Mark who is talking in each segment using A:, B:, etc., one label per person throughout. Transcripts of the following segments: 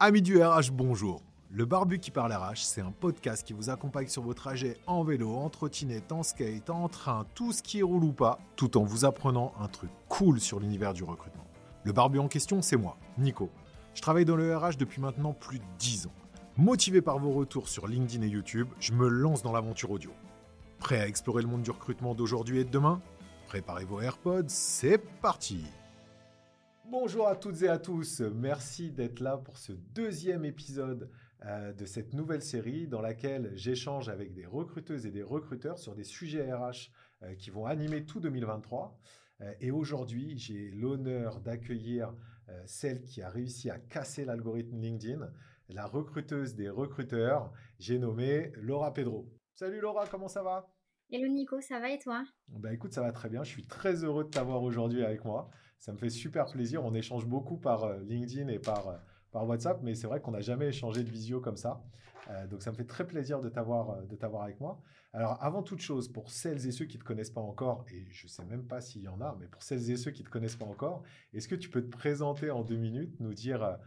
A: Amis du RH, bonjour. Le Barbu qui parle RH, c'est un podcast qui vous accompagne sur vos trajets en vélo, en trottinette, en skate, en train, tout ce qui roule ou pas, tout en vous apprenant un truc cool sur l'univers du recrutement. Le Barbu en question, c'est moi, Nico. Je travaille dans le RH depuis maintenant plus de 10 ans. Motivé par vos retours sur LinkedIn et YouTube, je me lance dans l'aventure audio. Prêt à explorer le monde du recrutement d'aujourd'hui et de demain? Préparez vos AirPods, c'est parti Bonjour à toutes et à tous, merci d'être là pour ce deuxième épisode euh, de cette nouvelle série dans laquelle j'échange avec des recruteuses et des recruteurs sur des sujets RH euh, qui vont animer tout 2023. Euh, et aujourd'hui, j'ai l'honneur d'accueillir celle qui a réussi à casser l'algorithme LinkedIn, la recruteuse des recruteurs. J'ai nommé Laura Pedro. Salut Laura, comment ça va?
B: Hello Nico, ça va et toi?
A: Bah écoute, ça va très bien. Je suis très heureux de t'avoir aujourd'hui avec moi. Ça me fait super plaisir. On échange beaucoup par euh, LinkedIn et par, euh, par WhatsApp, mais c'est vrai qu'on n'a jamais échangé de visio comme ça. Euh, donc ça me fait très plaisir de t'avoir de t'avoir avec moi. Alors avant toute chose, pour celles et ceux qui ne te connaissent pas encore, et je ne sais même pas s'il y en a, mais pour celles et ceux qui ne te connaissent pas encore, est-ce que tu peux te présenter en deux minutes, nous dire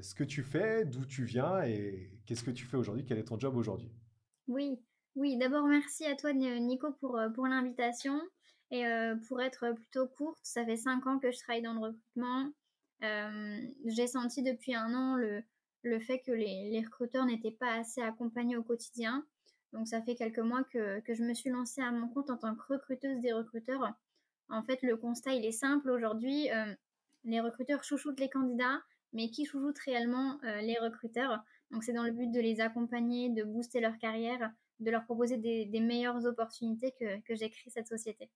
A: ce que tu fais, d'où tu viens et qu'est-ce que tu fais aujourd'hui, quel est ton job aujourd'hui?
B: Oui, oui, d'abord merci à toi Nico pour, pour l'invitation. Et euh, pour être plutôt courte, ça fait cinq ans que je travaille dans le recrutement. Euh, j'ai senti depuis un an le, le fait que les, les recruteurs n'étaient pas assez accompagnés au quotidien. Donc ça fait quelques mois que, que, je me suis lancée à mon compte en tant que recruteuse des recruteurs. En fait, le constat, il est simple aujourd'hui. les recruteurs chouchoutent les candidats, mais qui chouchoute réellement les recruteurs? Donc c'est dans le but de les accompagner, de booster leur carrière, de leur proposer des, meilleures opportunités que j'ai créé cette société.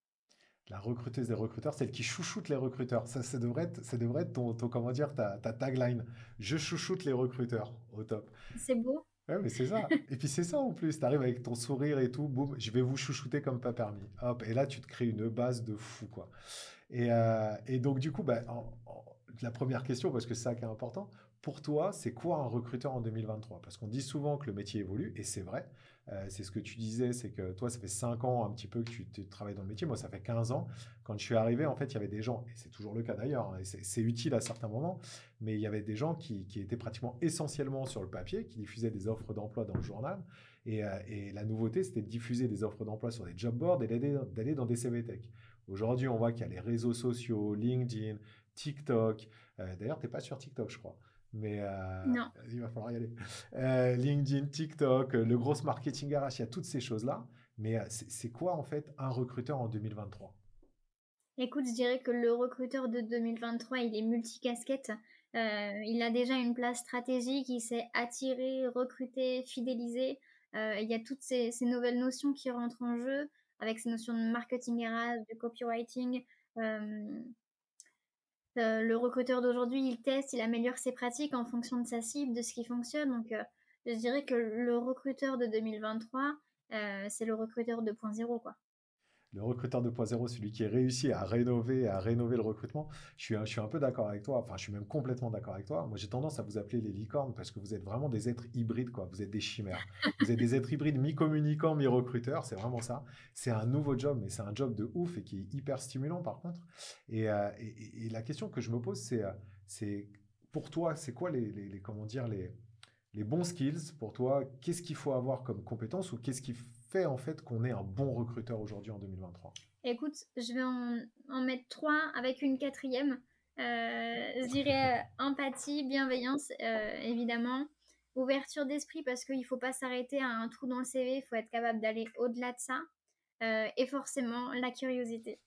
A: La recruteuse des recruteurs, celle qui chouchoute les recruteurs. Ça, ça devrait être, ça devrait être ton, comment dire, ta, ta tagline. Je chouchoute les recruteurs. Au top.
B: C'est beau.
A: Ouais, mais c'est ça. et puis c'est ça en plus. Tu arrives avec ton sourire et tout. Boum, je vais vous chouchouter comme pas permis. Hop. Et là, tu te crées une base de fou, quoi. Et, euh, et donc, du coup, bah, la première question, parce que c'est ça qui est important. Pour toi, c'est quoi un recruteur en 2023 Parce qu'on dit souvent que le métier évolue, et c'est vrai. Euh, c'est ce que tu disais, c'est que toi, ça fait 5 ans un petit peu que tu travailles dans le métier. Moi, ça fait 15 ans. Quand je suis arrivé, en fait, il y avait des gens, et c'est toujours le cas d'ailleurs, hein, c'est utile à certains moments, mais il y avait des gens qui, étaient pratiquement essentiellement sur le papier, qui diffusaient des offres d'emploi dans le journal. Et, euh, la nouveauté, c'était de diffuser des offres d'emploi sur des job boards et d'aller dans des CV Tech. Aujourd'hui, on voit qu'il y a les réseaux sociaux, LinkedIn, TikTok. Euh, d'ailleurs, tu n'es pas sur TikTok, je crois. Mais
B: euh,
A: il va falloir y aller. Euh, LinkedIn, TikTok, euh, le gros marketing RH, il y a toutes ces choses-là. Mais c'est quoi en fait un recruteur en 2023
B: Écoute, je dirais que le recruteur de 2023, il est multicasquette. il a déjà une place stratégique, il sait attirer, recruter, fidéliser. il y a toutes ces, ces, nouvelles notions qui rentrent en jeu avec ces notions de marketing RH, de copywriting. Euh, le recruteur d'aujourd'hui, il teste, il améliore ses pratiques en fonction de sa cible, de ce qui fonctionne. Donc, euh, je dirais que le recruteur de 2023, euh, c'est le recruteur 2.0, quoi
A: le recruteur 2.0, celui qui est réussi à rénover, à rénover le recrutement, je suis, je suis un peu d'accord avec toi. Enfin, je suis même complètement d'accord avec toi. Moi, j'ai tendance à vous appeler les licornes parce que vous êtes vraiment des êtres hybrides, quoi. Vous êtes des chimères. vous êtes des êtres hybrides, mi-communicants, mi-recruteurs. C'est vraiment ça. C'est un nouveau job, mais c'est un job de ouf et qui est hyper stimulant, par contre. Et, euh, la question que je me pose, c'est, euh, c'est pour toi, c'est quoi les, les, comment dire, les, les bons skills pour toi? Qu'est-ce qu'il faut avoir comme compétence ou qu'est-ce qui fait en fait qu'on est un bon recruteur aujourd'hui en 2023
B: Écoute, je vais en, mettre trois avec une quatrième. Euh, je dirais euh, empathie, bienveillance, euh, évidemment. Ouverture d'esprit parce qu'il ne faut pas s'arrêter à un trou dans le CV, il faut être capable d'aller au-delà de ça. et forcément, la curiosité.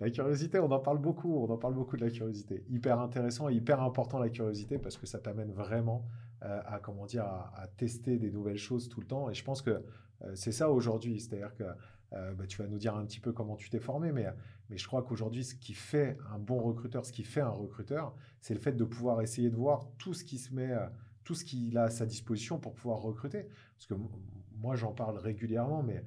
A: La curiosité, on en parle beaucoup, on en parle beaucoup de la curiosité. Hyper intéressant et hyper important la curiosité parce que ça t'amène vraiment à, comment dire, à, tester des nouvelles choses tout le temps. Et je pense que euh, c'est ça aujourd'hui. C'est-à-dire que euh, bah, tu vas nous dire un petit peu comment tu t'es formé, mais, mais je crois qu'aujourd'hui, ce qui fait un bon recruteur, ce qui fait un recruteur, c'est le fait de pouvoir essayer de voir tout ce qui se met, euh, tout ce qu'il a à sa disposition pour pouvoir recruter. Parce que moi, j'en parle régulièrement, mais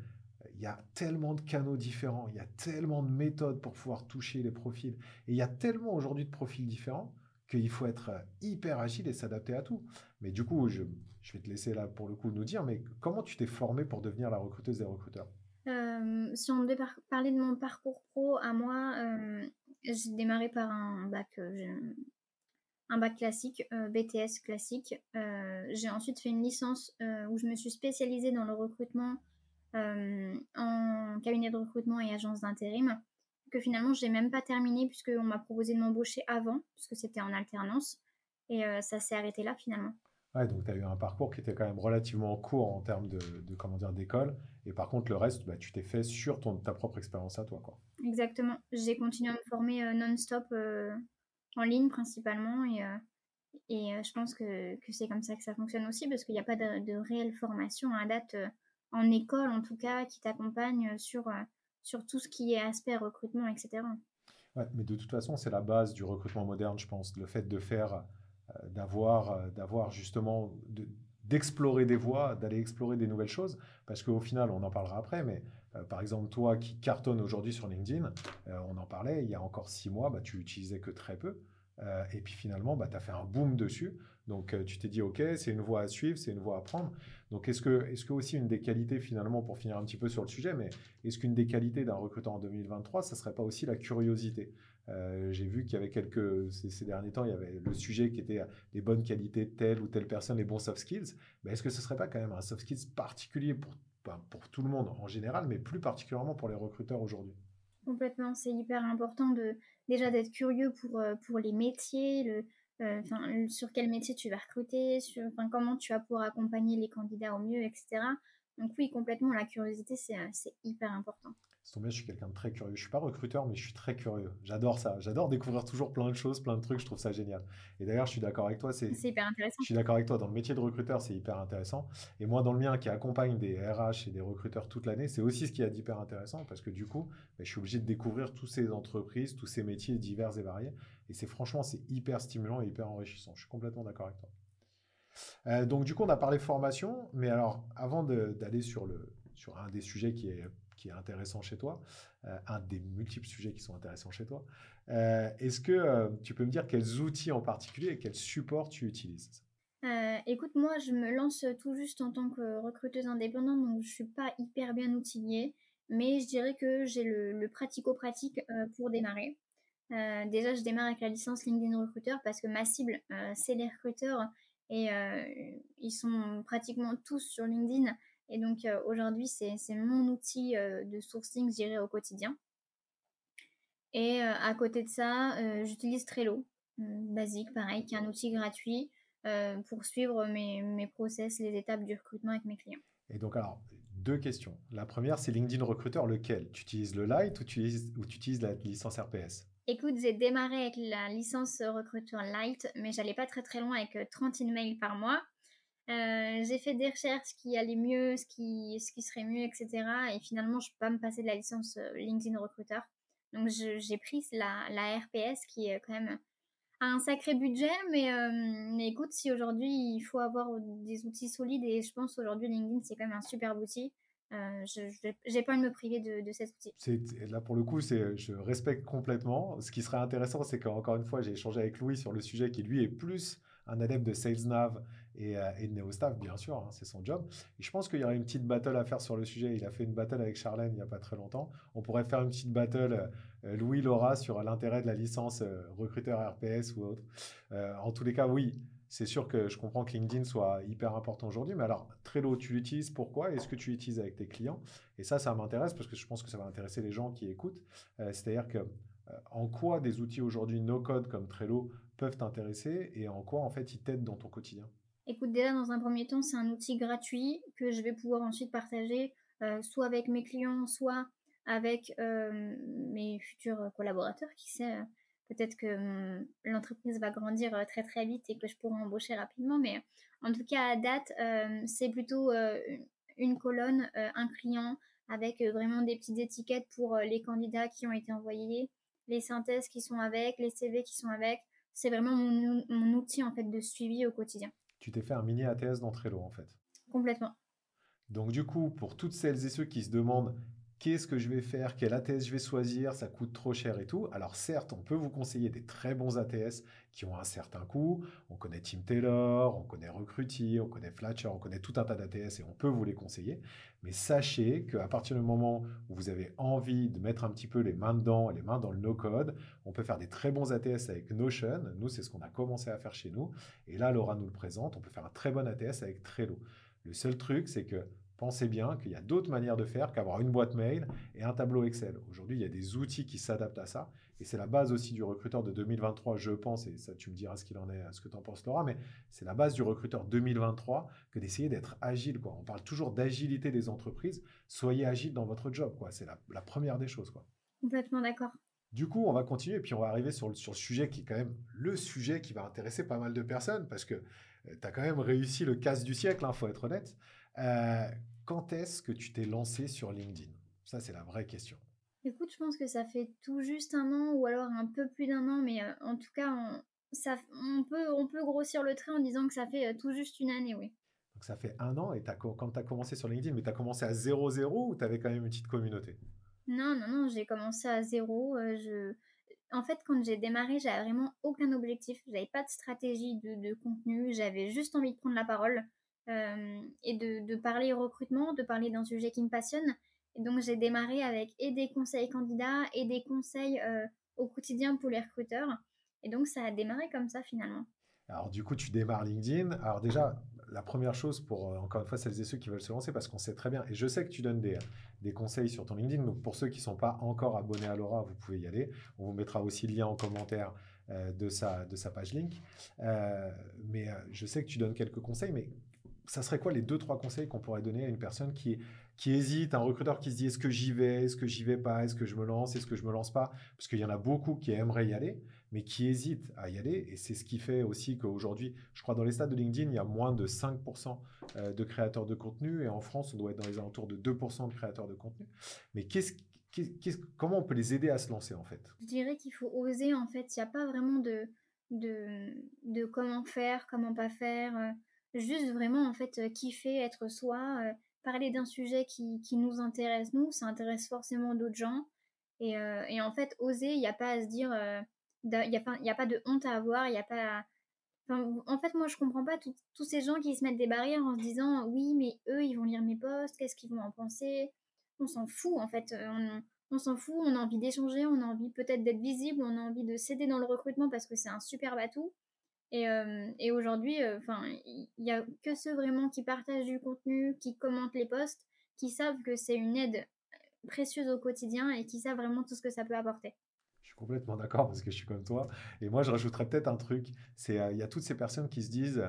A: il y a tellement de canaux différents, il y a tellement de méthodes pour pouvoir toucher les profils, et il y a tellement aujourd'hui de profils différents qu'il faut être hyper agile et s'adapter à tout. Mais du coup, je, vais te laisser là pour le coup nous dire, mais comment tu t'es formé pour devenir la recruteuse des recruteurs?
B: Euh, Si on devait parler de mon parcours pro à moi, euh, j'ai démarré par un bac, euh, un bac classique, BTS classique. j'ai ensuite fait une licence où je me suis spécialisée dans le recrutement en cabinet de recrutement et agence d'intérim, que finalement je n'ai même pas terminé puisqu'on m'a proposé de m'embaucher avant, puisque c'était en alternance, et ça s'est arrêté là finalement.
A: Ouais, donc tu as eu un parcours qui était quand même relativement court en termes de, comment dire d'école, et par contre le reste, bah, tu t'es fait sur ton, ta propre expérience à toi. Quoi.
B: Exactement. J'ai continué à me former non-stop en ligne principalement, et, et je pense que, que c'est comme ça que ça fonctionne aussi, parce qu'il n'y a pas de, de, réelle formation à date en école en tout cas, qui t'accompagne sur, euh, sur tout ce qui est aspect recrutement, etc.
A: mais de toute façon, c'est la base du recrutement moderne, je pense. Le fait de faire, euh, d'avoir, euh, d'avoir justement, d'explorer des voies, d'aller explorer des nouvelles choses. Parce qu'au final, on en parlera après, mais par exemple, toi qui cartonne aujourd'hui sur LinkedIn, on en parlait, il y a encore six mois, bah, tu utilisais que très peu. et puis finalement, bah, tu as fait un boom dessus. Donc tu t'es dit, OK, c'est une voie à suivre, c'est une voie à prendre. Donc, est-ce que, est-ce que aussi une des qualités, finalement, pour finir un petit peu sur le sujet, mais est-ce qu'une des qualités d'un recruteur en 2023, ça serait pas aussi la curiosité? Euh, J'ai vu qu'il y avait quelques, ces, derniers temps, il y avait le sujet qui était les bonnes qualités de telle ou telle personne, les bons soft skills. Mais est-ce que ce serait pas quand même un soft skills particulier pour, ben, pour tout le monde en général, mais plus particulièrement pour les recruteurs aujourd'hui?
B: Complètement, c'est hyper important de déjà d'être curieux pour, euh, pour les métiers, le, euh, sur quel métier tu vas recruter, sur comment tu vas pouvoir accompagner les candidats au mieux, etc. Donc oui, complètement, la curiosité, c'est hyper important.
A: C'est bien, je suis quelqu'un de très curieux. Je suis pas recruteur, mais je suis très curieux. J'adore ça. J'adore découvrir toujours plein de choses, plein de trucs. Je trouve ça génial. Et d'ailleurs, je suis d'accord avec toi.
B: C'est hyper intéressant.
A: Je suis d'accord avec toi. Dans le métier de recruteur, c'est hyper intéressant. Et moi, dans le mien, qui accompagne des RH et des recruteurs toute l'année, c'est aussi ce qui est d'hyper intéressant parce que du coup, bah, je suis obligé de découvrir toutes ces entreprises, tous ces métiers divers et variés. Et c'est franchement, c'est hyper stimulant et hyper enrichissant. Je suis complètement d'accord avec toi. Euh, donc, du coup, on a parlé formation. Mais alors, avant d'aller sur, un des sujets qui est intéressant chez toi, euh, un des multiples sujets qui sont intéressants chez toi. Euh, est-ce que tu peux me dire quels outils en particulier et quels supports tu utilises?
B: Écoute, moi, je me lance tout juste en tant que recruteuse indépendante, donc je suis pas hyper bien outillée, mais je dirais que j'ai le, pratico-pratique pour démarrer. Déjà, je démarre avec la licence LinkedIn Recruteur parce que ma cible, c'est les recruteurs et ils sont pratiquement tous sur LinkedIn. Et donc euh, aujourd'hui, c'est mon outil euh, de sourcing, je dirais, au quotidien. Et euh, à côté de ça, j'utilise Trello, basique, pareil, qui est un outil gratuit pour suivre mes, mes process, les étapes du recrutement avec mes clients.
A: Et donc, alors, deux questions. La première, c'est LinkedIn Recruiter, lequel? Tu utilises le Lite ou tu utilises, ou tu utilises la licence RPS
B: Écoute, j'ai démarré avec la licence Recruiter Lite, mais j'allais pas très très loin avec 30 emails par mois. Euh, j'ai fait des recherches qui allaient mieux, ce qui, ce qui serait mieux, etc. Et finalement, je peux pas me passer de la licence euh, LinkedIn Recruiter. Donc, j'ai pris la, la, RPS qui est quand même un sacré budget. Mais, euh, mais écoute, si aujourd'hui il faut avoir des outils solides, et je pense aujourd'hui LinkedIn c'est quand même un super outil. Je n'ai pas envie de me priver de, de cet outil.
A: Là, pour le coup, je respecte complètement. Ce qui serait intéressant, c'est qu'encore une fois, j'ai échangé avec Louis sur le sujet qui, lui, est plus un adepte de SalesNav et, euh, et de NeoStaff, bien sûr, hein, c'est son job. Et je pense qu'il y aurait une petite battle à faire sur le sujet. Il a fait une battle avec Charlène il n'y a pas très longtemps. On pourrait faire une petite battle euh, Louis-Laura sur l'intérêt de la licence euh, recruteur RPS ou autre. en tous les cas, oui, c'est sûr que je comprends que LinkedIn soit hyper important aujourd'hui, mais alors Trello, tu l'utilises pourquoi Est-ce que tu l'utilises avec tes clients? Et ça, ça m'intéresse parce que je pense que ça va intéresser les gens qui écoutent. C'est-à-dire que en quoi des outils aujourd'hui no-code comme Trello peuvent t'intéresser et en quoi en fait ils t'aident dans ton quotidien?
B: Écoute, déjà dans un premier temps, c'est un outil gratuit que je vais pouvoir ensuite partager euh, soit avec mes clients, soit avec euh, mes futurs collaborateurs. Qui sait, euh, peut-être que hum, l'entreprise va grandir très très vite et que je pourrai embaucher rapidement. Mais en tout cas, à date, c'est plutôt une colonne, un client avec vraiment des petites étiquettes pour les candidats qui ont été envoyés, les synthèses qui sont avec, les CV qui sont avec. C'est vraiment mon, mon outil en fait de suivi au quotidien
A: tu t'es fait un mini ATS dans Trello en fait.
B: Complètement.
A: Donc du coup, pour toutes celles et ceux qui se demandent qu'est-ce que je vais faire, quel ATS je vais choisir, ça coûte trop cher et tout. Alors certes, on peut vous conseiller des très bons ATS qui ont un certain coût. On connaît Team Taylor, on connaît Recruity, on connaît Flatcher, on connaît tout un tas d'ATS et on peut vous les conseiller. Mais sachez qu'à partir du moment où vous avez envie de mettre un petit peu les mains dedans, les mains dans le no-code, on peut faire des très bons ATS avec Notion. Nous, c'est ce qu'on a commencé à faire chez nous. Et là, Laura nous le présente. On peut faire un très bon ATS avec Trello. Le seul truc, c'est que pensez bien qu'il y a d'autres manières de faire qu'avoir une boîte mail et un tableau Excel. Aujourd'hui, il y a des outils qui s'adaptent à ça. Et c'est la base aussi du recruteur de 2023, je pense, et ça tu me diras ce qu'il en est, ce que tu en penses Laura, mais c'est la base du recruteur 2023 que d'essayer d'être agile. Quoi. On parle toujours d'agilité des entreprises. Soyez agile dans votre job. Quoi. C'est la, première des choses. Quoi.
B: Complètement d'accord.
A: Du coup, on va continuer et puis on va arriver sur le, sur le sujet qui est quand même le sujet qui va intéresser pas mal de personnes parce que euh, tu as quand même réussi le casse du siècle, il hein, faut être honnête. Euh, quand est-ce que tu t'es lancé sur LinkedIn? Ça, c'est la vraie question.
B: Écoute, je pense que ça fait tout juste un an ou alors un peu plus d'un an, mais euh, en tout cas, on, ça, on, peut, on peut grossir le trait en disant que ça fait tout juste une année, oui.
A: Donc ça fait un an et as, quand tu as commencé sur LinkedIn, mais tu as commencé à 0-0 ou tu avais quand même une petite communauté?
B: Non, non, non, j'ai commencé à zéro. je... En fait, quand j'ai démarré, j'avais vraiment aucun objectif. J'avais pas de stratégie de, de contenu. J'avais juste envie de prendre la parole. Euh, et de, parler recrutement, de parler d'un sujet qui me passionne. Et donc j'ai démarré avec et des conseils candidats et des conseils euh, au quotidien pour les recruteurs. Et donc ça a démarré comme ça finalement.
A: Alors du coup, tu démarres LinkedIn. Alors déjà, la première chose pour, euh, encore une fois, celles et ceux qui veulent se lancer, parce qu'on sait très bien, et je sais que tu donnes des, des conseils sur ton LinkedIn, donc pour ceux qui ne sont pas encore abonnés à Laura, vous pouvez y aller. On vous mettra aussi le lien en commentaire de, sa, de sa page link. mais je sais que tu donnes quelques conseils, mais ça serait quoi les deux, trois conseils qu'on pourrait donner à une personne qui, hésite, un recruteur qui se dit est-ce que j'y vais, est-ce que j'y vais pas, est-ce que je me lance, est-ce que je me lance pas? Parce qu'il y en a beaucoup qui aimeraient y aller, mais qui hésitent à y aller. Et c'est ce qui fait aussi qu'aujourd'hui, je crois dans les stades de LinkedIn, il y a moins de 5% euh, de créateurs de contenu. Et en France, on doit être dans les alentours de 2% de créateurs de contenu. Mais comment on peut les aider à se lancer en fait?
B: Je dirais qu'il faut oser en fait. Il n'y a pas vraiment de, de, de, comment faire, comment pas faire. Juste vraiment en fait euh, kiffer, être soi, euh, parler d'un sujet qui, qui, nous intéresse nous, ça intéresse forcément d'autres gens. Et, euh, et, en fait, oser, il n'y a pas à se dire, il n'y a, a pas de honte à avoir, il n'y a pas... en fait, moi, je comprends pas tous ces gens qui se mettent des barrières en se disant, oui, mais eux, ils vont lire mes posts, qu'est-ce qu'ils vont en penser? On s'en fout, en fait. On, on s'en fout, on a envie d'échanger, on a envie peut-être d'être visible, on a envie de s'aider dans le recrutement parce que c'est un super atout. Et, euh, et aujourd'hui, euh, il y a que ceux vraiment qui partagent du contenu, qui commentent les posts, qui savent que c'est une aide précieuse au quotidien et qui savent vraiment tout ce que ça peut apporter.
A: Je suis complètement d'accord parce que je suis comme toi. Et moi, je rajouterais peut-être un truc. Euh, il y a toutes ces personnes qui se disent,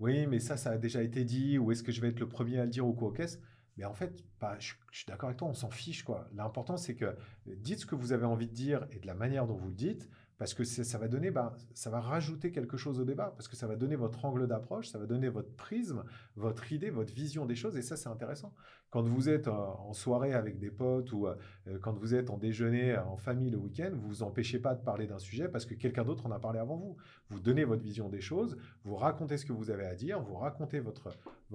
A: oui, mais ça, ça a déjà été dit, ou est-ce que je vais être le premier à le dire ou quoi, qu'est-ce? Mais en fait, bah, je, je, suis d'accord avec toi, on s'en fiche. quoi. L'important, c'est que dites ce que vous avez envie de dire et de la manière dont vous le dites parce que ça va donner, ben, ça va rajouter quelque chose au débat, parce que ça va donner votre angle d'approche, ça va donner votre prisme, votre idée, votre vision des choses, et ça c'est intéressant. Quand vous êtes en soirée avec des potes ou euh, quand vous êtes en déjeuner en famille le week-end, vous vous empêchez pas de parler d'un sujet parce que quelqu'un d'autre en a parlé avant vous. Vous donnez votre vision des choses, vous racontez ce que vous avez à dire, vous racontez votre,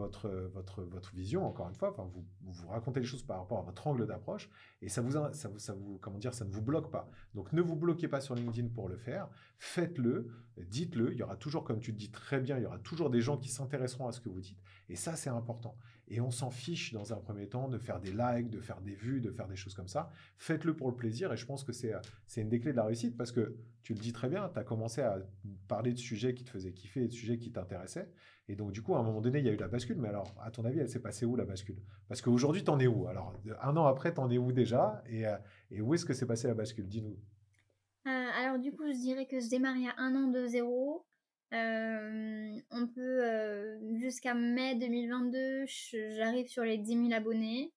A: votre, vision, encore une fois, vous, vous racontez les choses par rapport à votre angle d'approche, et ça vous, ça ça vous, comment dire, ça ne vous bloque pas. Donc ne vous bloquez pas sur LinkedIn pour le faire, faites-le, dites-le, il y aura toujours, comme tu le dis très bien, il y aura toujours des gens qui s'intéresseront à ce que vous dites, et ça c'est important. Et on s'en fiche dans un premier temps de faire des likes, de faire des vues, de faire des choses comme ça. Faites-le pour le plaisir et je pense que c'est, c'est une des clés de la réussite parce que tu le dis très bien, tu as commencé à parler de sujets qui te faisaient kiffer et de sujets qui t'intéressaient. Et donc, du coup, à un moment donné, il y a eu la bascule. Mais alors, à ton avis, elle s'est passée où la bascule? Parce qu'aujourd'hui, tu en es où? Alors, un an après, tu en es où déjà? Et, euh, et, où est-ce que s'est passée la bascule? Dis-nous.
B: Euh, alors, du coup, je dirais que je démarre il y a un an de zéro. Euh, on peut euh, jusqu'à mai 2022, j'arrive sur les 10 000 abonnés.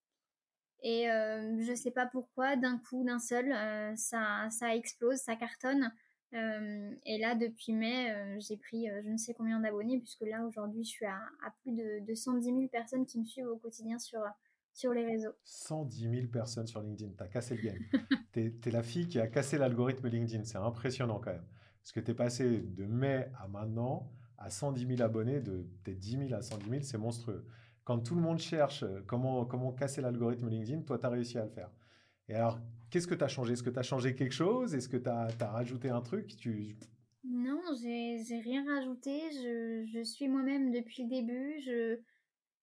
B: Et euh, je sais pas pourquoi, d'un coup, d'un seul, ça, ça explose, ça cartonne. et là, depuis mai, j'ai pris je ne sais combien d'abonnés, puisque là, aujourd'hui, je suis à, plus de, de, 110 000 personnes qui me suivent au quotidien sur, sur les réseaux.
A: 110 000 personnes sur LinkedIn, t'as cassé le game. t'es, es la fille qui a cassé l'algorithme LinkedIn, c'est impressionnant quand même. Parce que tu es passé de mai à maintenant à 110 000 abonnés, de peut-être 10 000 à 110 000, c'est monstrueux. Quand tout le monde cherche euh, comment, comment casser l'algorithme LinkedIn, toi, tu as réussi à le faire. Et alors, qu'est-ce que tu as changé? Est-ce que tu as changé quelque chose? Est-ce que tu as, rajouté un truc tu...
B: Non, j'ai rien rajouté. Je, suis moi-même depuis le début. Je,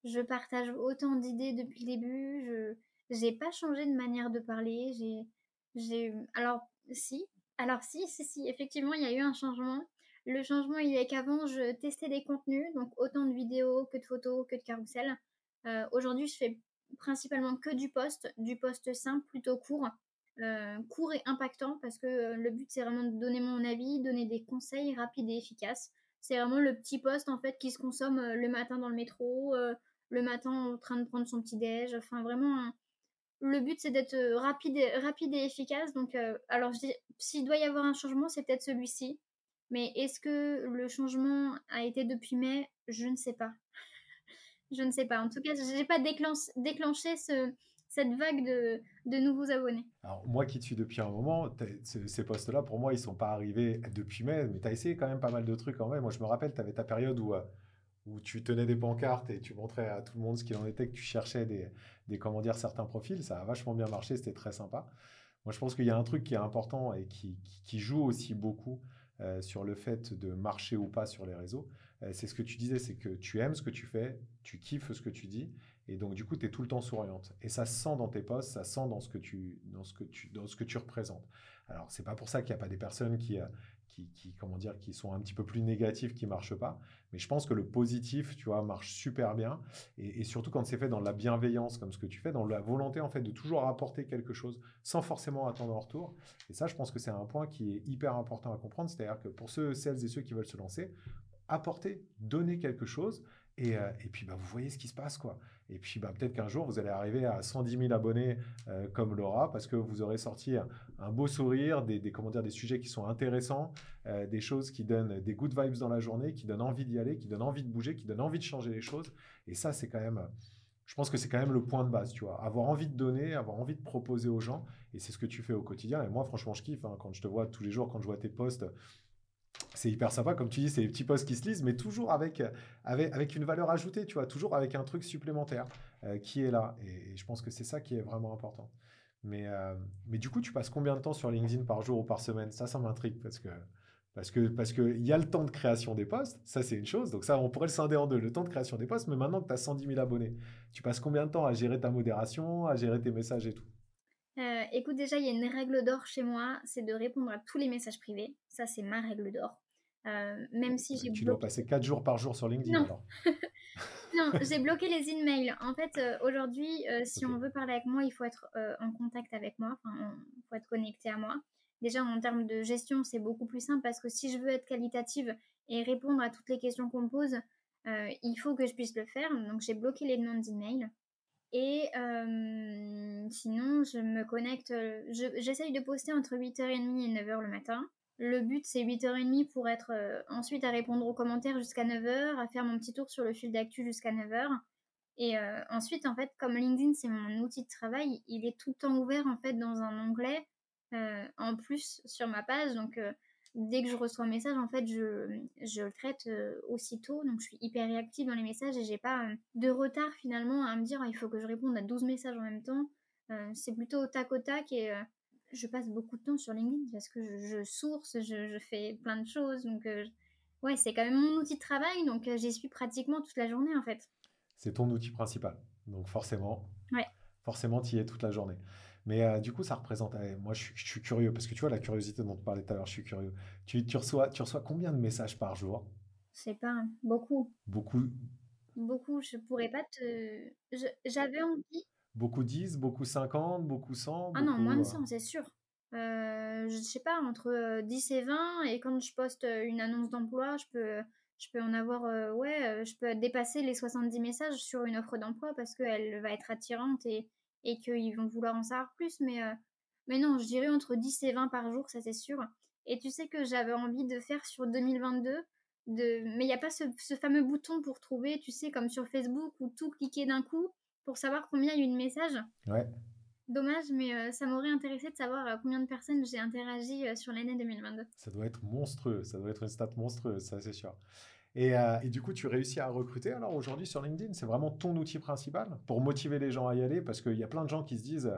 B: je partage autant d'idées depuis le début. Je n'ai pas changé de manière de parler. J'ai, alors si, alors si, si, si, effectivement, il y a eu un changement. Le changement, il est qu'avant, je testais des contenus, donc autant de vidéos que de photos, que de carousel. Euh, aujourd'hui, je fais principalement que du post, du post simple, plutôt court, euh, court et impactant, parce que euh, le but, c'est vraiment de donner mon avis, donner des conseils rapides et efficaces. C'est vraiment le petit post, en fait, qui se consomme le matin dans le métro, le matin en train de prendre son petit déj. Enfin, vraiment, le but, c'est d'être rapide et, rapide et efficace. Donc, alors, s'il doit y avoir un changement, c'est peut-être celui-ci. Mais est-ce que le changement a été depuis mai? Je ne sais pas. je ne sais pas. En tout cas, je n'ai pas déclenché, cette vague de, nouveaux abonnés.
A: Alors, moi qui te suis depuis un moment, ces postes-là, pour moi, ils ne sont pas arrivés depuis mai, mais tu as essayé quand même pas mal de trucs en mai. Moi, je me rappelle, tu avais ta période où, euh, où tu tenais des pancartes et tu montrais à tout le monde ce qu'il en était, que tu cherchais des, des, comment dire, certains profils. Ça a vachement bien marché, c'était très sympa. Moi, je pense qu'il y a un truc qui est important et qui, joue aussi beaucoup euh, sur le fait de marcher ou pas sur les réseaux. Euh, c'est ce que tu disais, c'est que tu aimes ce que tu fais, tu kiffes ce que tu dis, et donc du coup, tu es tout le temps souriante. Et ça sent dans tes posts, ça sent dans ce que tu, dans ce que tu, dans ce que tu représentes. Alors, c'est pas pour ça qu'il n'y a pas des personnes qui, euh, qui, comment dire, qui sont un petit peu plus négatifs, qui marchent pas. Mais je pense que le positif, tu vois, marche super bien. Et, surtout quand c'est fait dans la bienveillance, comme ce que tu fais, dans la volonté, en fait, de toujours apporter quelque chose sans forcément attendre en retour. Et ça, je pense que c'est un point qui est hyper important à comprendre. C'est-à-dire que pour ceux, celles et ceux qui veulent se lancer, apporter, donner quelque chose. Et, euh, et, puis, bah, vous voyez ce qui se passe, quoi. Et puis, bah, peut-être qu'un jour, vous allez arriver à 110 000 abonnés euh, comme Laura, parce que vous aurez sorti un, beau sourire, des, comment dire, des sujets qui sont intéressants, euh, des choses qui donnent des good vibes dans la journée, qui donnent envie d'y aller, qui donnent envie de bouger, qui donnent envie de changer les choses. Et ça, c'est quand même, je pense que c'est quand même le point de base, tu vois. Avoir envie de donner, avoir envie de proposer aux gens. Et c'est ce que tu fais au quotidien. Et moi, franchement, je kiffe hein, quand je te vois tous les jours, quand je vois tes posts c'est hyper sympa, comme tu dis, c'est des petits posts qui se lisent, mais toujours avec, avec, avec une valeur ajoutée, tu vois, toujours avec un truc supplémentaire euh, qui est là. Et, je pense que c'est ça qui est vraiment important. Mais, euh, mais du coup, tu passes combien de temps sur LinkedIn par jour ou par semaine? Ça, ça m'intrigue parce que parce que parce qu'il y a le temps de création des posts, ça c'est une chose. Donc ça, on pourrait le scinder en deux, le temps de création des posts. Mais maintenant que tu as 110 000 abonnés, tu passes combien de temps à gérer ta modération, à gérer tes messages et tout?
B: Euh, écoute, déjà, il y a une règle d'or chez moi, c'est de répondre à tous les messages privés. Ça, c'est ma règle d'or. Euh, même si j'ai
A: Tu dois passer 4 jours par jour sur LinkedIn
B: non. alors Non, j'ai bloqué les emails. En fait, euh, aujourd'hui, si on veut parler avec moi, il faut être en contact avec moi. Enfin, il faut être connecté à moi. Déjà, en termes de gestion, c'est beaucoup plus simple parce que si je veux être qualitative et répondre à toutes les questions qu'on me pose, il faut que je puisse le faire. Donc, j'ai bloqué les noms d'emails. Et sinon, je me connecte, j'essaye de poster entre 8h30 et 9h le matin. Le but, c'est 8h30 pour être ensuite à répondre aux commentaires jusqu'à 9h, à faire mon petit tour sur le fil d'actu jusqu'à 9h. Et ensuite, en fait, comme LinkedIn, c'est mon outil de travail, il est tout le temps ouvert, en fait, dans un onglet en plus sur ma page. Donc, dès que je reçois un message, en fait, je, le traite euh, aussitôt. Donc, je suis hyper réactive dans les messages et j'ai pas euh, de retard finalement à me dire il faut que je réponde à 12 messages en même temps. Euh, c'est plutôt au tac au tac et je passe beaucoup de temps sur LinkedIn parce que je, source, je, fais plein de choses. Donc, ouais, c'est quand même mon outil de travail. Donc, j'y suis pratiquement toute la journée en fait.
A: C'est ton outil principal. Donc, forcément,
B: ouais.
A: forcément, tu y es toute la journée. Mais euh, du coup, ça représente. moi, je suis, curieux parce que tu vois la curiosité dont tu parlais tout à l'heure. Je suis curieux. Tu, tu, reçois, tu reçois combien de messages par jour?
B: Je sais pas, beaucoup.
A: Beaucoup.
B: Beaucoup. Je pourrais pas te. J'avais envie.
A: Beaucoup 10, beaucoup 50, beaucoup 100
B: Ah non, moins de 100, euh, c'est sûr. Euh, je sais pas, entre 10 et 20. Et quand je poste une annonce d'emploi, je peux, je peux en avoir. ouais, je peux dépasser les 70 messages sur une offre d'emploi parce qu'elle va être attirante et et qu'ils vont vouloir en savoir plus. Mais, euh, mais non, je dirais entre 10 et 20 par jour, ça c'est sûr. Et tu sais que j'avais envie de faire sur 2022, de... mais il n'y a pas ce, fameux bouton pour trouver, tu sais, comme sur Facebook, ou tout cliquer d'un coup pour savoir combien il y a eu de messages.
A: Ouais.
B: Dommage, mais euh, ça m'aurait intéressé de savoir euh, combien de personnes j'ai interagi sur l'année 2022.
A: Ça doit être monstrueux, ça doit être une stat monstrueuse, ça c'est sûr. Euh, et, du coup, tu réussis à recruter alors aujourd'hui sur LinkedIn? C'est vraiment ton outil principal pour motiver les gens à y aller? Parce qu'il y a plein de gens qui se disent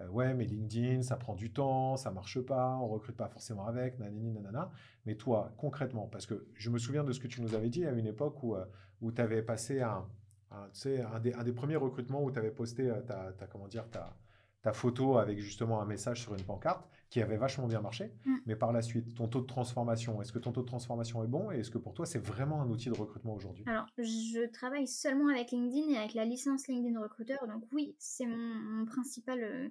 A: euh, ouais, mais LinkedIn, ça prend du temps, ça marche pas, on recrute pas forcément avec, nanani, nanana. Mais toi, concrètement, parce que je me souviens de ce que tu nous avais dit à une époque où, où tu avais passé un, un, des, un, des, premiers recrutements où tu avais posté ta, ta, comment dire, ta, ta photo avec justement un message sur une pancarte qui avait vachement bien marché. Mm. Mais par la suite, ton taux de transformation, est-ce que ton taux de transformation est bon et est-ce que pour toi, c'est vraiment un outil de recrutement aujourd'hui?
B: Alors, je travaille seulement avec LinkedIn et avec la licence LinkedIn Recruteur. Donc oui, c'est mon, principal euh,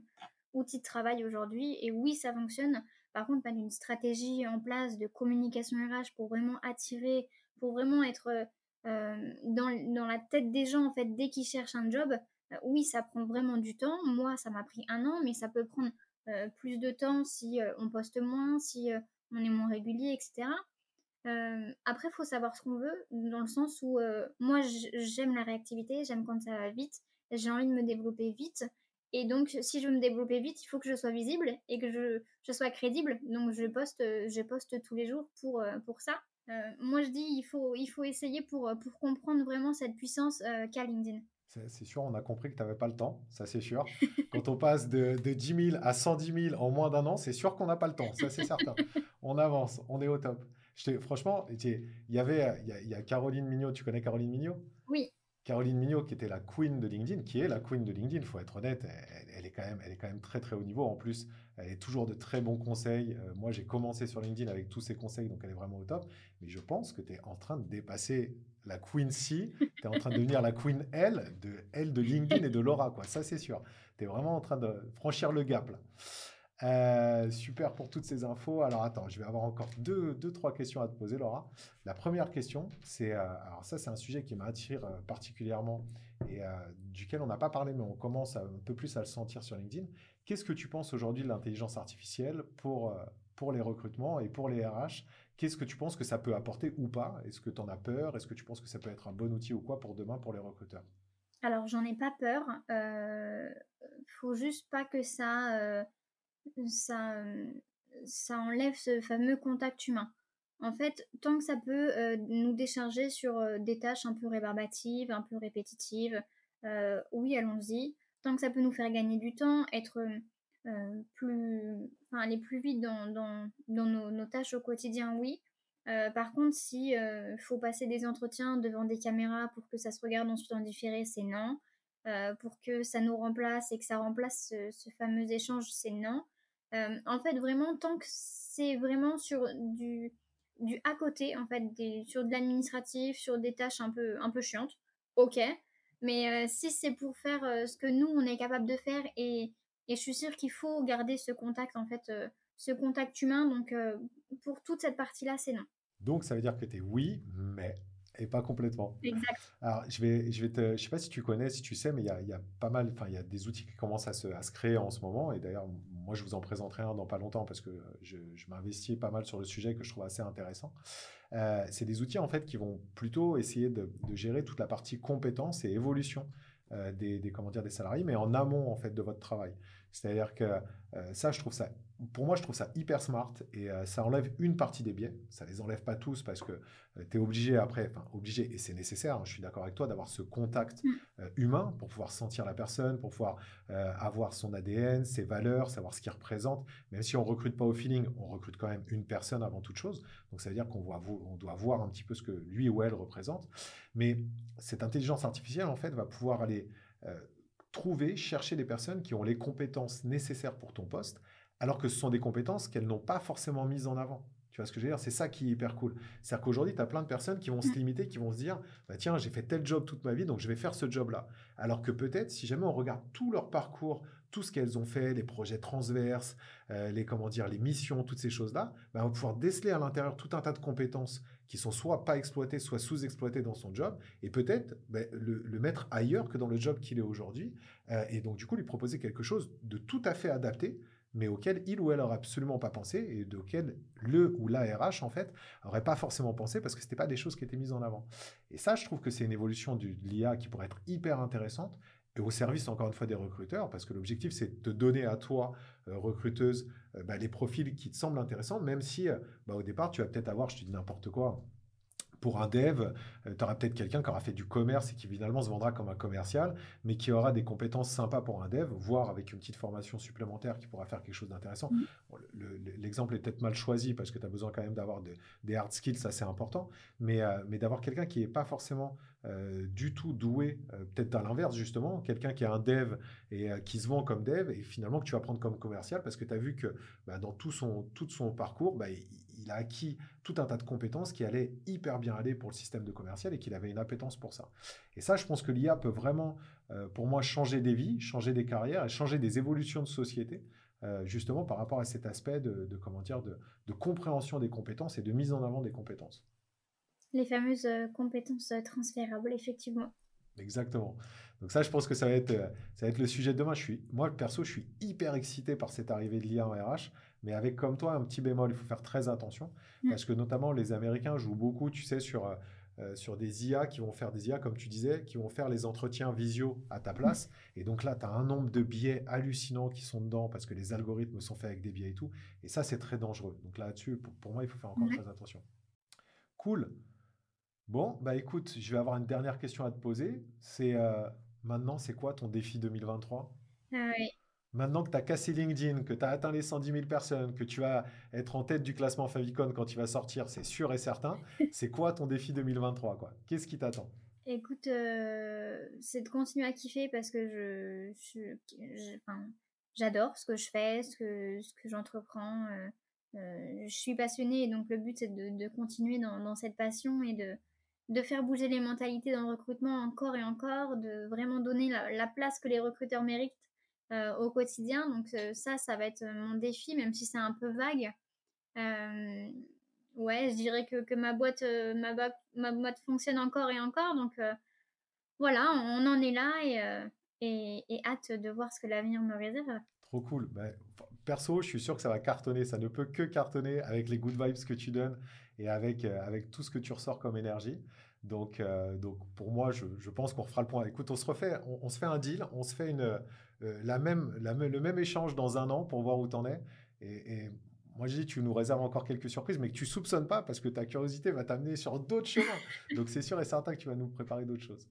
B: outil de travail aujourd'hui. Et oui, ça fonctionne. Par contre, pas une stratégie en place de communication RH pour vraiment attirer, pour vraiment être euh, dans, dans, la tête des gens, en fait, dès qu'ils cherchent un job. Euh, oui, ça prend vraiment du temps. Moi, ça m'a pris un an, mais ça peut prendre euh, plus de temps si euh, on poste moins, si on est moins régulier, etc. après, il faut savoir ce qu'on veut, dans le sens où moi, j'aime la réactivité, j'aime quand ça va vite, j'ai envie de me développer vite. Et donc, si je veux me développer vite, il faut que je sois visible et que je, je sois crédible. Donc, je poste, je poste tous les jours pour, pour ça. Moi, je dis, il faut, il faut essayer pour, pour comprendre vraiment cette puissance qu'a LinkedIn.
A: C'est sûr, on a compris que tu n'avais pas le temps, ça c'est sûr. Quand on passe de, de 10 000 à 110 000 en moins d'un an, c'est sûr qu'on n'a pas le temps, ça c'est certain. on avance, on est au top. franchement, il y avait il y, a, Caroline Mignot, tu connais Caroline Mignot?
B: Oui.
A: Caroline Mignot, qui était la queen de LinkedIn, qui est la queen de LinkedIn, il faut être honnête, elle, est quand même, très très haut niveau. En plus, elle est toujours de très bons conseils. Euh, moi, j'ai commencé sur LinkedIn avec tous ses conseils, donc elle est vraiment au top. Mais je pense que tu es en train de dépasser la Queen C, tu es en train de devenir la Queen L de de LinkedIn et de Laura. Ça, c'est sûr. Tu es vraiment en train de franchir le gap, là. Euh, super pour toutes ces infos. Alors attends, je vais avoir encore deux, deux trois questions à te poser, Laura. La première question, c'est, euh, alors ça c'est un sujet qui m'attire euh, particulièrement et duquel on n'a pas parlé, mais on commence un peu plus à le sentir sur LinkedIn. Qu'est-ce que tu penses aujourd'hui de l'intelligence artificielle pour, pour les recrutements et pour les RH Qu'est-ce que tu penses que ça peut apporter ou pas? Est-ce que tu en as peur? Est-ce que tu penses que ça peut être un bon outil ou quoi pour demain pour les recruteurs?
B: Alors, j'en ai pas peur. Euh, faut juste pas que ça, euh, ça, ça enlève ce fameux contact humain. En fait, tant que ça peut nous décharger sur des tâches un peu rébarbatives, un peu répétitives, oui, allons-y. Tant que ça peut nous faire gagner du temps, être plus, enfin, aller plus vite dans, dans, nos, tâches au quotidien, oui. Par contre, si faut passer des entretiens devant des caméras pour que ça se regarde ensuite en différé, c'est non. Pour que ça nous remplace et que ça remplace ce, fameux échange, c'est non. en fait, vraiment, tant que c'est vraiment sur du, du à côté, en fait, sur de l'administratif, sur des tâches un peu, un peu chiantes, ok. Mais si c'est pour faire ce que nous, on est capable de faire et, et je suis sûre qu'il faut garder ce contact, en fait, euh, ce contact humain. Donc, euh, pour toute cette partie-là, c'est non.
A: Donc, ça veut dire que tu es oui, mais et pas complètement.
B: Exact.
A: Alors, je vais, je vais te, je sais pas si tu connais, si tu sais, mais il y a, y a, pas mal, enfin, il y a des outils qui commencent à se, à se créer en ce moment. Et d'ailleurs, moi, je vous en présenterai un dans pas longtemps parce que je, je m'investis pas mal sur le sujet que je trouve assez intéressant. Euh, c'est des outils, en fait, qui vont plutôt essayer de, de gérer toute la partie compétences et évolution euh, des, des, comment dire, des salariés, mais en amont, en fait, de votre travail. C'est-à-dire que euh, ça, je trouve ça, pour moi, je trouve ça hyper smart et euh, ça enlève une partie des biais. Ça les enlève pas tous parce que euh, tu es obligé après, enfin obligé, et c'est nécessaire, hein, je suis d'accord avec toi, d'avoir ce contact mm. humain pour pouvoir sentir la personne, pour pouvoir avoir son ADN, ses valeurs, savoir ce qu'il représente. Même si on recrute pas au feeling, on recrute quand même une personne avant toute chose. Donc ça veut dire qu'on on doit voir un petit peu ce que lui ou elle représente. Mais cette intelligence artificielle, en fait, va pouvoir aller trouver, chercher des personnes qui ont les compétences nécessaires pour ton poste, alors que ce sont des compétences qu'elles n'ont pas forcément mises en avant. Tu vois ce que je veux dire? C'est ça qui est hyper cool. C'est-à-dire qu'aujourd'hui, tu as plein de personnes qui vont se mm. limiter, qui vont se dire bah, tiens, j'ai fait tel job toute ma vie, donc je vais faire ce job-là. Alors que peut-être, si jamais on regarde tout leur parcours, tout ce qu'elles ont fait, les projets transverses, euh, les, comment dire, les missions, toutes ces choses-là, bah, on va pouvoir déceler à l'intérieur tout un tas de compétences qui sont soit pas exploitées, soit sous-exploitées dans son job, et peut-être bah, le, mettre ailleurs que dans le job qu'il est aujourd'hui, euh, et donc du coup lui proposer quelque chose de tout à fait adapté mais auquel il ou elle n'aurait absolument pas pensé et auquel le ou la RH, en fait, n'aurait pas forcément pensé parce que ce pas des choses qui étaient mises en avant. Et ça, je trouve que c'est une évolution de l'IA qui pourrait être hyper intéressante et au service, encore une fois, des recruteurs, parce que l'objectif, c'est de donner à toi, recruteuse, euh, bah, les profils qui te semblent intéressants, même si, euh, bah, au départ, tu vas peut-être avoir, je te dis n'importe quoi, pour un dev, euh, tu auras peut-être quelqu'un qui aura fait du commerce et qui finalement se vendra comme un commercial, mais qui aura des compétences sympas pour un dev, voire avec une petite formation supplémentaire qui pourra faire quelque chose d'intéressant. Mmh. L'exemple est peut-être mal choisi parce que tu as besoin quand même d'avoir des hard skills, ça c'est important, mais, euh, mais d'avoir quelqu'un qui n'est pas forcément euh, du tout doué, peut-être à l'inverse justement, quelqu'un qui est un dev et qui se vend comme dev et finalement que tu vas prendre comme commercial parce que tu as vu que bah, dans tout son, tout son parcours, bah, il a acquis tout un tas de compétences qui allaient hyper bien aller pour le système de commercial et qu'il avait une appétence pour ça. Et ça, je pense que l'IA peut vraiment, euh, pour moi, changer des vies, changer des carrières et changer des évolutions de société, euh, justement par rapport à cet aspect de, comment dire, de, compréhension des compétences et de mise en avant des compétences.
B: Les fameuses euh, compétences transférables, effectivement.
A: Exactement. Donc ça, je pense que ça va être, ça va être le sujet de demain. Je suis, moi, perso, je suis hyper excité par cette arrivée de l'IA en RH mais avec comme toi un petit bémol, il faut faire très attention, mmh. parce que notamment les Américains jouent beaucoup, tu sais, sur, euh, euh, sur des IA qui vont faire des IA, comme tu disais, qui vont faire les entretiens visio à ta place. Mmh. Et donc là, tu as un nombre de biais hallucinants qui sont dedans, parce que les algorithmes sont faits avec des biais et tout. Et ça, c'est très dangereux. Donc là-dessus, pour, moi, il faut faire encore très attention. Cool. Bon, bah écoute, je vais avoir une dernière question à te poser. C'est euh, maintenant, c'est quoi ton défi 2023 ah oui. Maintenant que tu as cassé LinkedIn, que tu as atteint les 110 000 personnes, que tu vas être en tête du classement Favicon quand tu vas sortir, c'est sûr et certain. c'est quoi ton défi 2023 quoi? Qu'est-ce qui t'attend?
B: Écoute, euh, c'est de continuer à kiffer parce que je, j'adore ce que je fais, ce que, ce que j'entreprends. Euh, euh, je suis passionnée et donc le but c'est de, continuer dans, cette passion et de, de faire bouger les mentalités dans le recrutement encore et encore, de vraiment donner la place que les recruteurs méritent euh, au quotidien. Donc euh, ça, ça va être mon défi, même si c'est un peu vague. Euh, ouais, je dirais que, que ma, boîte, ma, ma, boîte fonctionne encore et encore. Donc voilà, on, en est là et, et, hâte de voir ce que l'avenir me réserve.
A: Trop cool. Bah, perso, je suis sûr que ça va cartonner. Ça ne peut que cartonner avec les good vibes que tu donnes et avec, avec tout ce que tu ressors comme énergie. Donc, donc pour moi, je, je pense qu'on refera le point. Écoute, on se refait, on, se fait un deal, on se fait une, euh, la même, le même échange dans un an pour voir où tu en es. Et, moi, je dis, tu nous réserves encore quelques surprises, mais que tu soupçonnes pas parce que ta curiosité va t'amener sur d'autres chemins. Donc, c'est sûr et certain que tu vas nous préparer d'autres choses.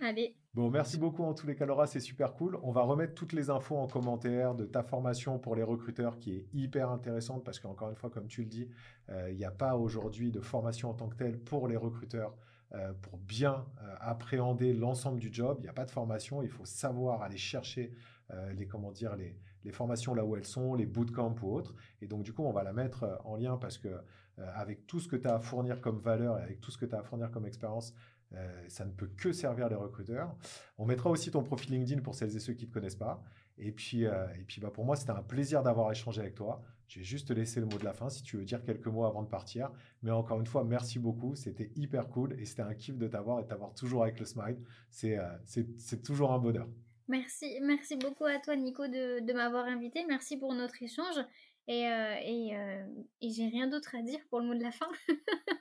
B: Allez.
A: Bon, merci beaucoup en tous les cas, Laura, c'est super cool. On va remettre toutes les infos en commentaire de ta formation pour les recruteurs qui est hyper intéressante parce qu'encore une fois, comme tu le dis, euh, il n'y a pas aujourd'hui de formation en tant que telle pour les recruteurs. Euh, pour bien euh, appréhender l'ensemble du job. Il n'y a pas de formation, il faut savoir aller chercher euh, les, comment dire, les, les, formations là où elles sont, les bootcamps ou autres. Et donc, du coup, on va la mettre en lien parce que avec tout ce que tu as à fournir comme valeur et avec tout ce que tu as à fournir comme expérience, ça ne peut que servir les recruteurs. On mettra aussi ton profil LinkedIn pour celles et ceux qui ne te connaissent pas. Et puis, et puis bah, pour moi, c'était un plaisir d'avoir échangé avec toi. Je vais juste te laisser le mot de la fin si tu veux dire quelques mots avant de partir. Mais encore une fois, merci beaucoup. C'était hyper cool et c'était un kiff de t'avoir et de t'avoir toujours avec le smile. C'est euh, toujours un bonheur.
B: Merci, merci beaucoup à toi, Nico, de, m'avoir invité. Merci pour notre échange. Et, euh, euh, et j'ai rien d'autre à dire pour le mot de la fin.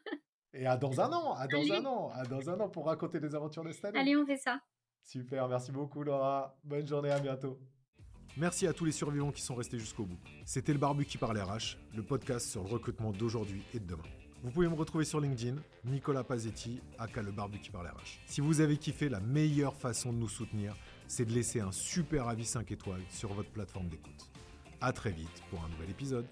A: et à dans un an, à dans un an, à dans un an pour raconter des aventures de cette
B: Allez, on fait ça.
A: Super, merci beaucoup, Laura. Bonne journée, à bientôt. Merci à tous les survivants qui sont restés jusqu'au bout. C'était le Barbu qui parlait RH, le podcast sur le recrutement d'aujourd'hui et de demain. Vous pouvez me retrouver sur LinkedIn, Nicolas Pazetti, aka le Barbu qui parlait RH. Si vous avez kiffé, la meilleure façon de nous soutenir, c'est de laisser un super avis 5 étoiles sur votre plateforme d'écoute. A très vite pour un nouvel épisode.